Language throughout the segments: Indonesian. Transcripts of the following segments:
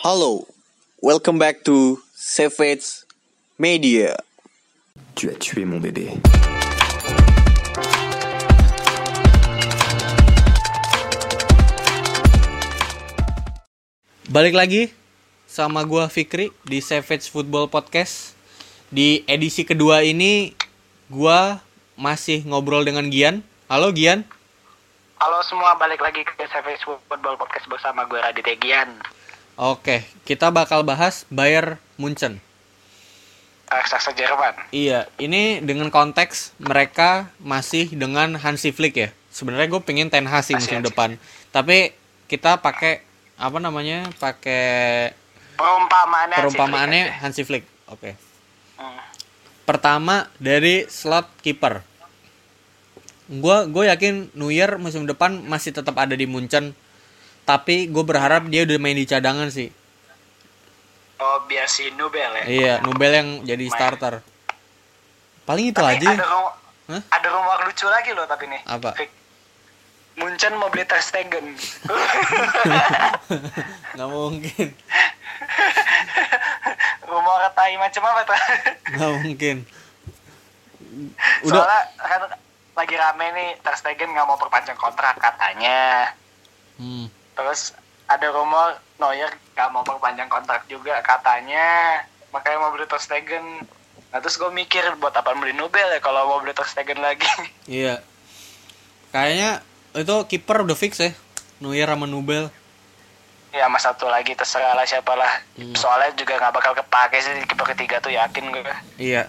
Hello, welcome back to Savage Media. Tu as tué mon bébé. Balik lagi sama gua Fikri di Savage Football Podcast. Di edisi kedua ini gua masih ngobrol dengan Gian. Halo Gian. Halo semua, balik lagi ke Savage Football Podcast bersama gue Raditya Gian. Oke, kita bakal bahas Bayern Munchen. Raksasa Jerman. Iya, ini dengan konteks mereka masih dengan Hansi Flick ya. Sebenarnya gue pengen Ten Hag sih musim depan. Tapi kita pakai apa namanya? Pakai Perumpamaannya Hansi perumpamaannya. Hansi Flick. Oke. Hmm. Pertama dari slot kiper. Gua gue yakin Neuer musim depan masih tetap ada di Munchen. Tapi gue berharap dia udah main di cadangan sih. Oh, biar si Nubel ya. Iya, Nubel yang jadi Main. starter. Paling itu Tapi aja. ada rumor, Hah? ada rumor lucu lagi loh tapi nih. Apa? Fik. Munchen mau beli Ter Stegen. Nggak mungkin. rumor tai macam apa tuh? Nggak mungkin. Udah. Soalnya kan lagi rame nih Ter Stegen nggak mau perpanjang kontrak katanya. Hmm. Terus ada rumor Neuer gak mau perpanjang kontrak juga katanya makanya mau beli Ter Stegen. Nah terus gue mikir buat apa beli Nubel ya kalau mau beli Ter Stegen lagi. Iya. Kayaknya itu kiper udah fix ya. Neuer sama Nubel. ya sama satu lagi terserah lah siapa lah. Hmm. Soalnya juga nggak bakal kepake sih kiper ketiga tuh yakin gue. Iya.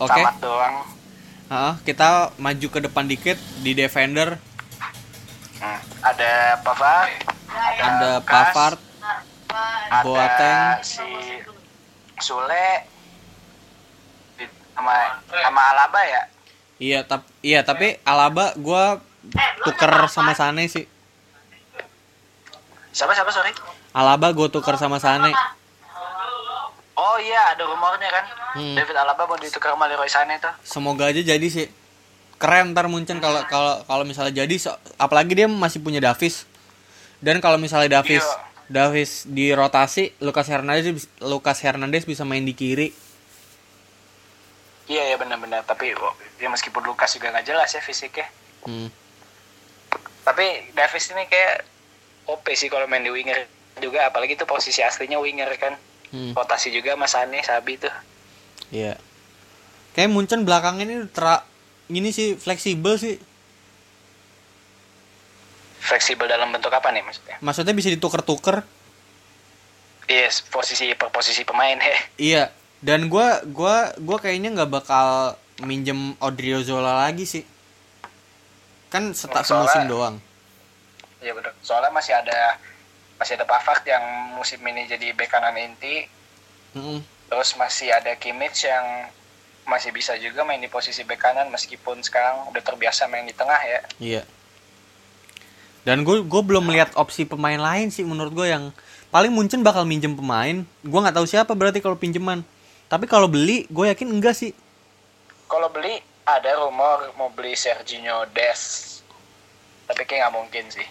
Oke. Tamat doang. Heeh, kita maju ke depan dikit di defender Hmm. Ada Pavard, ada Kas, Pavard, ada Boateng. si Sule, sama sama Alaba ya. Iya, tapi iya tapi Alaba gua tuker sama Sane sih. Siapa siapa sorry? Alaba gua tuker sama Sane. Oh iya ada rumornya kan. Hmm. David Alaba mau ditukar sama Leroy Sané tuh. Semoga aja jadi sih. Keren ntar Munchen kalau kalau kalau misalnya jadi so- apalagi dia masih punya Davis. Dan kalau misalnya Davis Iya. Davis di rotasi, Lucas Hernandez Lucas Hernandez bisa main di kiri. Iya ya benar-benar tapi ya meskipun Lukas juga nggak jelas ya fisiknya. Hmm. Tapi Davis ini kayak OP sih kalau main di winger juga apalagi itu posisi aslinya winger kan. Hmm. Rotasi juga Mas Sané Sabi tuh. Iya. Kayak Munchen belakang ini tra ini sih fleksibel sih. Fleksibel dalam bentuk apa nih maksudnya? Maksudnya bisa ditukar-tuker. Yes, posisi per posisi pemain he. Iya. Dan gua gua gua kayaknya nggak bakal minjem Odriozola lagi sih. Kan setak semusim doang. Iya benar. Soalnya masih ada masih ada Pavard yang musim ini jadi bek kanan inti. Mm-mm. Terus masih ada Kimmich yang masih bisa juga main di posisi bek kanan meskipun sekarang udah terbiasa main di tengah ya. Iya. Dan gue gue belum melihat opsi pemain lain sih menurut gue yang paling Munchen bakal minjem pemain. Gue nggak tahu siapa berarti kalau pinjeman. Tapi kalau beli, gue yakin enggak sih. Kalau beli ada rumor mau beli Serginho Des. Tapi kayak nggak mungkin sih.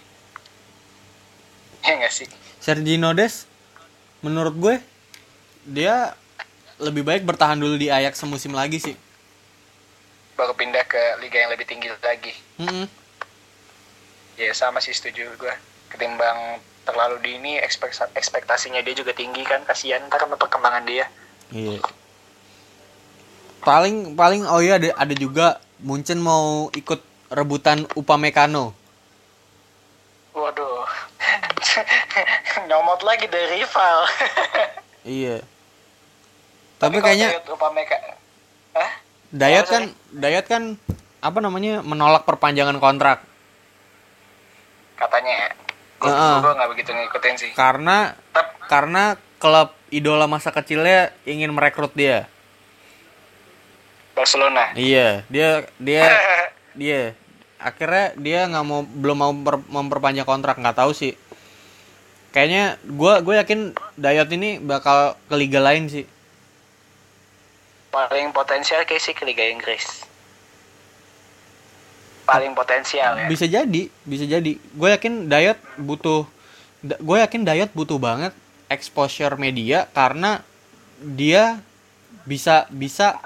Ya nggak sih? Sergio Des, menurut gue dia lebih baik bertahan dulu di Ajax semusim lagi sih. Baru pindah ke liga yang lebih tinggi lagi. Mm-mm. Ya sama sih setuju gue. Ketimbang terlalu dini ekspek- ekspektasinya dia juga tinggi kan. Kasihan ntar sama perkembangan dia. Iya. Paling paling oh iya ada ada juga Munchen mau ikut rebutan Upamecano. Waduh. Nyomot lagi dari rival. Iya. Tapi kayaknya Upameka Hah? Dayat kan Dayat kan apa namanya menolak perpanjangan kontrak katanya gue Heeh. nggak begitu ngikutin sih karena Tep, karena klub idola masa kecilnya ingin merekrut dia. Barcelona Iya, dia dia dia akhirnya dia nggak mau belum mau memper- memperpanjang kontrak nggak tahu sih. Kayaknya gue gue yakin Dayat ini bakal ke liga lain sih. Paling potensial kayak sih ke Liga Inggris paling potensial ya Bisa jadi, bisa jadi. Gue yakin Dayat butuh gue yakin Dayat butuh banget exposure media karena dia bisa bisa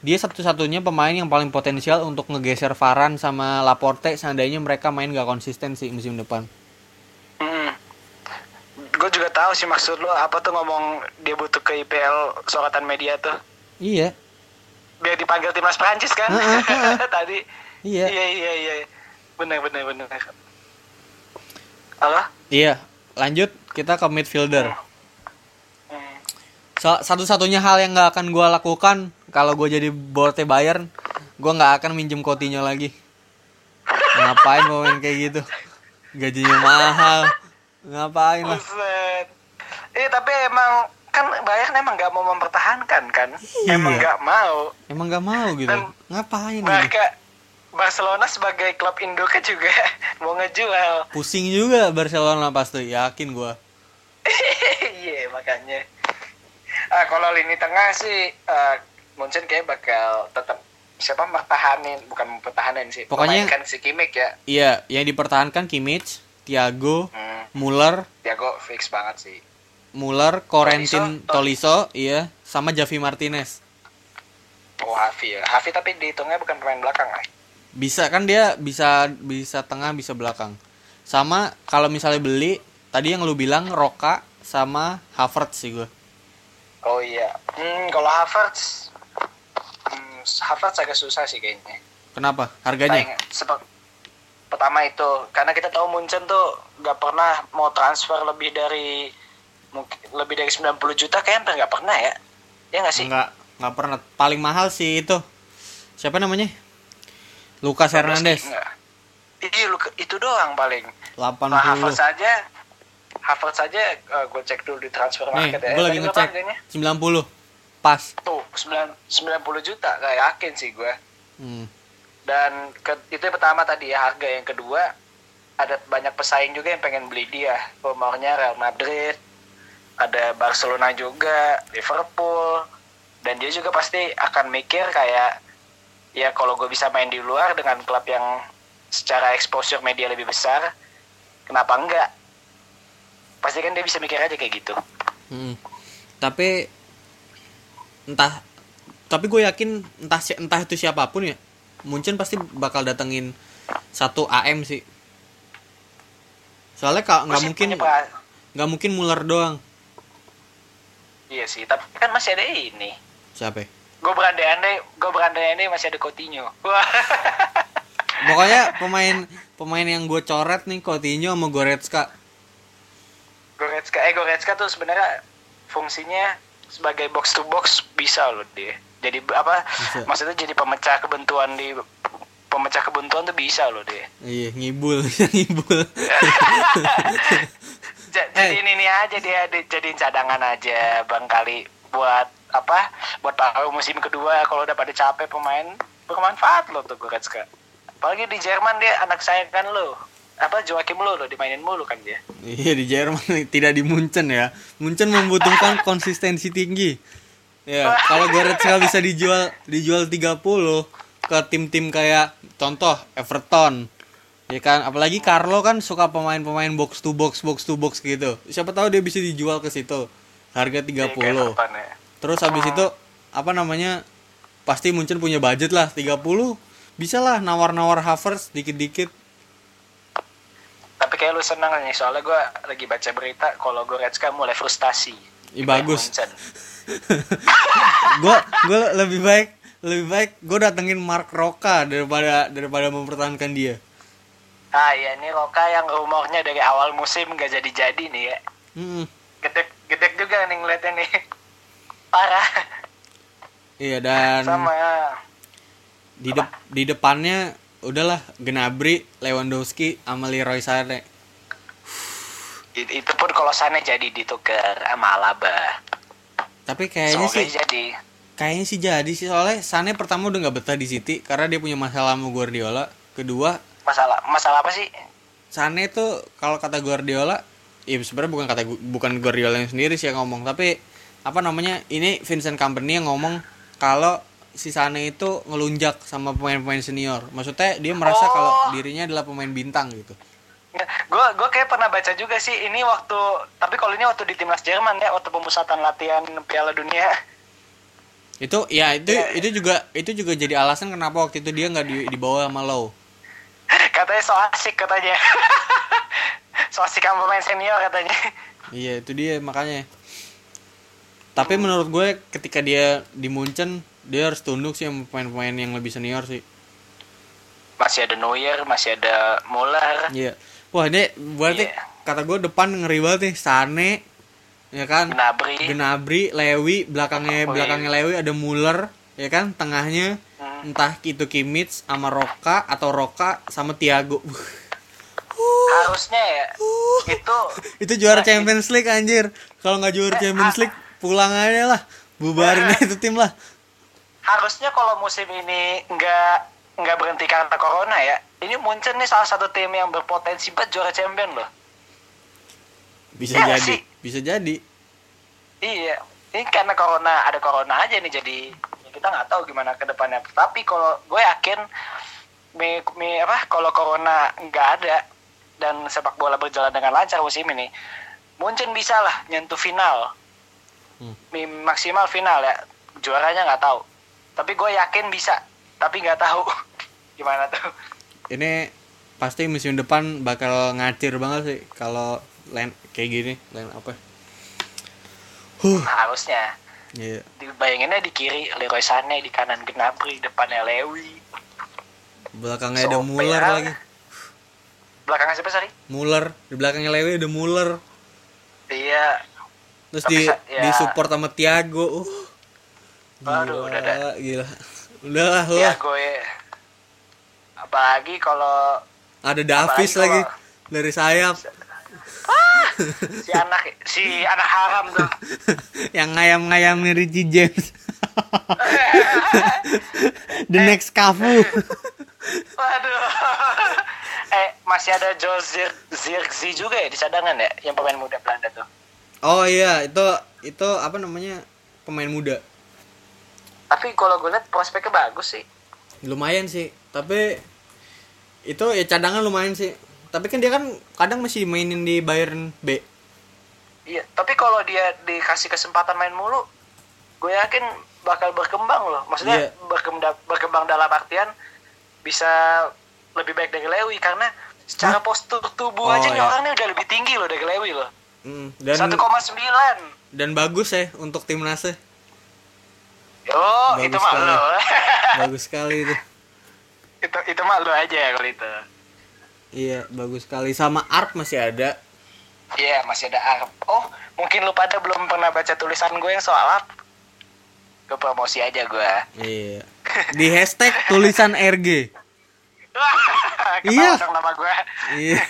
dia satu-satunya pemain yang paling potensial untuk ngegeser Varane sama Laporte seandainya mereka main gak konsisten sih musim depan. Hmm. Gue juga tahu sih maksud lo apa tuh ngomong dia butuh ke IPL sorotan media tuh. Iya, Biar dipanggil timnas Prancis kan? Tadi. iya. Iya iya iya. Benar benar benar. Apa? Iya, lanjut kita ke midfielder. Hmm. So- satu-satunya hal yang nggak akan gue lakukan kalau gue jadi boardnya Bayern, gue nggak akan minjem Coutinho lagi. Ngapain pemain kayak gitu? Gajinya mahal. Ngapain lah? Eh tapi emang kan Bayern emang nggak mau mempertahankan kan? Iya. Emang nggak mau. Emang nggak mau gitu. Dan- Ngapain ini? Mereka Barcelona sebagai klub Indo kan juga mau ngejual. Pusing juga Barcelona pasti, yakin gue. Iya makanya. Ah kalau lini tengah sih eh, Munchen kayak bakal tetap siapa mempertahanin bukan mempertahanin sih. Pokoknya- memainkan si Kimmich ya. Iya, yang dipertahankan Kimmich, Thiago, Hmm, Muller, Thiago fix banget sih. Muller, Corentin, Tolisso, iya, sama Javi Martinez. Oh Hafi ya. Hafi tapi dihitungnya bukan pemain belakang lah. Bisa kan dia bisa bisa tengah bisa belakang. Sama kalau misalnya beli tadi yang lu bilang Roka sama Havertz sih gue. Oh iya. Hmm, kalau Havertz, hmm, Havertz agak susah sih kayaknya. Kenapa? Harganya? Saing- sepe- pertama itu karena kita tahu Munchen tuh nggak pernah mau transfer lebih dari mungkin lebih dari 90 juta kayak hampir nggak pernah ya. Ya nggak sih? Enggak, enggak pernah. Paling mahal sih itu. Siapa namanya? Lucas Hernandez. Iya, itu doang paling. 80. Nah, Havertz saja Havertz saja gue cek dulu di transfer Nih, market ya. gue lagi ngecek. harganya? 90. Pas. Tuh, 9, 90 juta, gak yakin sih gue. Hmm. Dan ke, itu yang pertama tadi ya harga yang kedua ada banyak pesaing juga yang pengen beli dia. Rumornya Real Madrid, ada Barcelona juga, Liverpool, dan dia juga pasti akan mikir kayak ya kalau gue bisa main di luar dengan klub yang secara exposure media lebih besar, kenapa enggak? Pasti kan dia bisa mikir aja kayak gitu. Hmm. Tapi entah tapi gue yakin entah entah itu siapa pun ya Munchen pasti bakal datengin satu AM sih soalnya kalau nggak mungkin nggak mungkin Muller doang Iya sih, tapi kan masih ada ini. siapa? Gue berandai-andai, gue berandai-andai masih ada Coutinho. Pokoknya pemain pemain yang gue coret nih Coutinho sama Goretzka Goretzka, eh Goretzka tuh sebenarnya fungsinya sebagai box to box bisa loh dia. Jadi apa? Bisa. Maksudnya jadi pemecah kebuntuan di pemecah kebuntuan tuh bisa loh dia. iya ngibul ngibul. Jadi ini, ini aja dia di- jadiin cadangan aja bang kali buat apa? Buat paruh musim kedua kalau udah pada capek pemain bermanfaat loh tuh Goretzka. Apalagi di Jerman dia anak saya kan lo. Apa Joachim lo lo dimainin mulu kan dia. iya di Jerman tidak di Munchen ya Munchen membutuhkan konsistensi tinggi ya kalau Goretzka bisa dijual dijual 30 ke tim-tim kayak contoh Everton ya kan apalagi Carlo kan suka pemain-pemain box to box box to box gitu. Siapa tahu dia bisa dijual ke situ. Harga 30 Iya, Everton ya. terus habis itu apa namanya pasti Munchen punya budget lah 30 bisa lah nawar-nawar Havertz dikit-dikit. Tapi kayak lu seneng nih soalnya gue lagi baca berita kalau Goretzka mulai frustasi. Ih, bagus. Gue gue lebih baik lebih baik gue datengin Mark Roka daripada daripada mempertahankan dia Ah iya ini Roka yang rumornya dari awal musim gak jadi-jadi nih ya. Hmm, Gedek, gedek juga nih ngeliatnya nih. Parah. iya dan Sama. di de- di depannya udahlah Gnabry Lewandowski sama Leroy Sané It- itu pun kalau sana jadi ditukar sama Alaba. tapi kayaknya sih jadi. kayaknya sih jadi sih soalnya Sané pertama udah nggak betah di City karena dia punya masalah sama Guardiola kedua Masalah masalah apa sih? Sané tuh kalau kata Guardiola ya sebenarnya bukan kata bukan Guardiola yang sendiri sih yang ngomong tapi apa namanya ini Vincent Company yang ngomong kalau si Sané itu ngelunjak sama pemain-pemain senior maksudnya dia merasa Oh. kalau dirinya adalah pemain bintang gitu gue gue kayak pernah baca juga sih ini waktu tapi kalau ini waktu di timnas Jerman ya waktu pemusatan latihan Piala Dunia Itu ya itu Iya. itu juga itu juga jadi alasan kenapa waktu itu dia nggak di, dibawa sama Low. Katanya so asik katanya so asik sama pemain senior katanya Iya itu dia makanya. Tapi menurut gue ketika dia di Munchen dia harus tunduk sih sama pemain-pemain yang lebih senior sih. masih ada Neuer masih ada Muller Iya. Wah ini berarti Iya. kata gue depan ngeri banget nih Sane, ya kan? Gnabry Gnabry, Lewi, belakangnya Oh, iya. belakangnya Lewi ada Muller, ya kan? Tengahnya Hmm. Entah itu Kimmich sama Roka atau Roka sama Thiago. harusnya ya itu itu juara Nah, Champions League anjir. Kalau nggak juara Champions League pulang aja lah. Bubarin aja itu tim lah. harusnya kalau musim ini nggak nggak berhenti karena corona ya ini Munchen nih salah satu tim yang berpotensi buat juara champion loh Bisa nggak jadi, sih? bisa jadi. Iya, ini karena corona ada corona aja nih jadi ya kita nggak tahu gimana ke depannya. Tapi kalau gue yakin mi, mi- apa kalau corona nggak ada dan sepak bola berjalan dengan lancar musim ini, Munchen bisa lah nyentuh final, Hmm. Maksimal final ya. Juaranya nggak tahu. Tapi gue yakin bisa. Tapi nggak tahu gimana tuh. Ini pasti musim depan bakal ngacir banget sih kalau line kayak gini, line apa? Huh. Harusnya. Iya. Dibayanginnya di kiri Leroy Sané, di kanan Gnabry, depannya Lewi. Belakangnya ada So, Muller ya. lagi. Belakangnya siapa sorry? Muller, di belakangnya Lewi ada Muller. Iya, Terus Tapi di ya. di support sama Thiago. Uh. Aduh, udah dah. gila. Udah lah, lah. gue apalagi kalau Ada Davis lagi dari sayap si anak si anak haram tuh yang ngayam-ngayamnya Richie James. The next Cafu. waduh eh masih ada Jose Zirkzee juga ya di cadangan ya yang pemain muda Belanda tuh Oh iya, itu itu apa namanya? Pemain muda. tapi kalau gue liat prospeknya bagus sih Lumayan sih, tapi itu ya cadangan lumayan sih. Tapi kan dia kan kadang masih mainin di Bayern B. iya tapi kalau dia dikasih kesempatan main mulu gue yakin bakal berkembang loh maksudnya Iya. berkembang berkembang dalam artian bisa lebih baik dari Lewi karena secara postur tubuh Oh, aja iya. orang nih udah lebih tinggi loh dari Lewi loh Mm, dan 1,9 dan bagus ya untuk timnasnya. Yo, Bagus itu mah lo. Bagus sekali itu. itu itu mah lo aja kalau itu. Iya, bagus sekali. Sama Arp masih ada. Iya, masih ada Arab. Oh, mungkin lu pada belum pernah baca tulisan gue yang soal Arab. Gue promosi aja gue. Iya. Di hashtag tulisan RG. Iya. dong nama gue. Iya.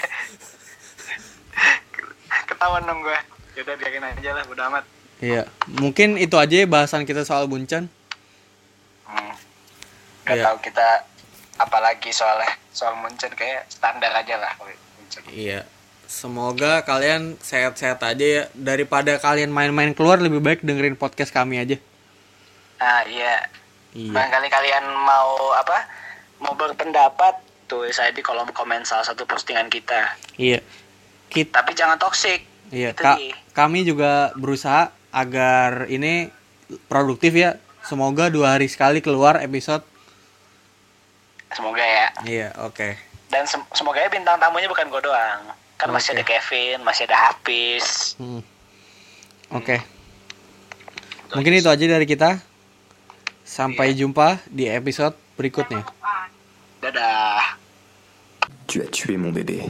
Ketahuan dong gue. Yaudah biarin aja lah, bodo amat. Iya. Mungkin itu aja ya bahasan kita soal Buncan. Hmm. Gak Iya. tahu kita apalagi soalnya soal Munchen kayak standar aja lah Munchen. Iya. Semoga kalian sehat-sehat aja ya. Daripada kalian main-main keluar lebih baik dengerin podcast kami aja. Ah iya. Iya. Barangkali kalian mau apa? Mau berpendapat tulis aja di kolom komen salah satu postingan kita. Iya. Kita Tapi jangan toksik. Iya, sih. kami juga berusaha agar ini produktif ya. Semoga dua hari sekali keluar episode. Semoga ya. Iya, oke. Dan sem- semoga ya bintang tamunya bukan gue doang. Kan masih Oke. ada Kevin, masih ada Hafiz. Hmm. Oke. Mungkin itu aja dari kita. Sampai jumpa di episode berikutnya. Dadah. Tu as tué mon bébé.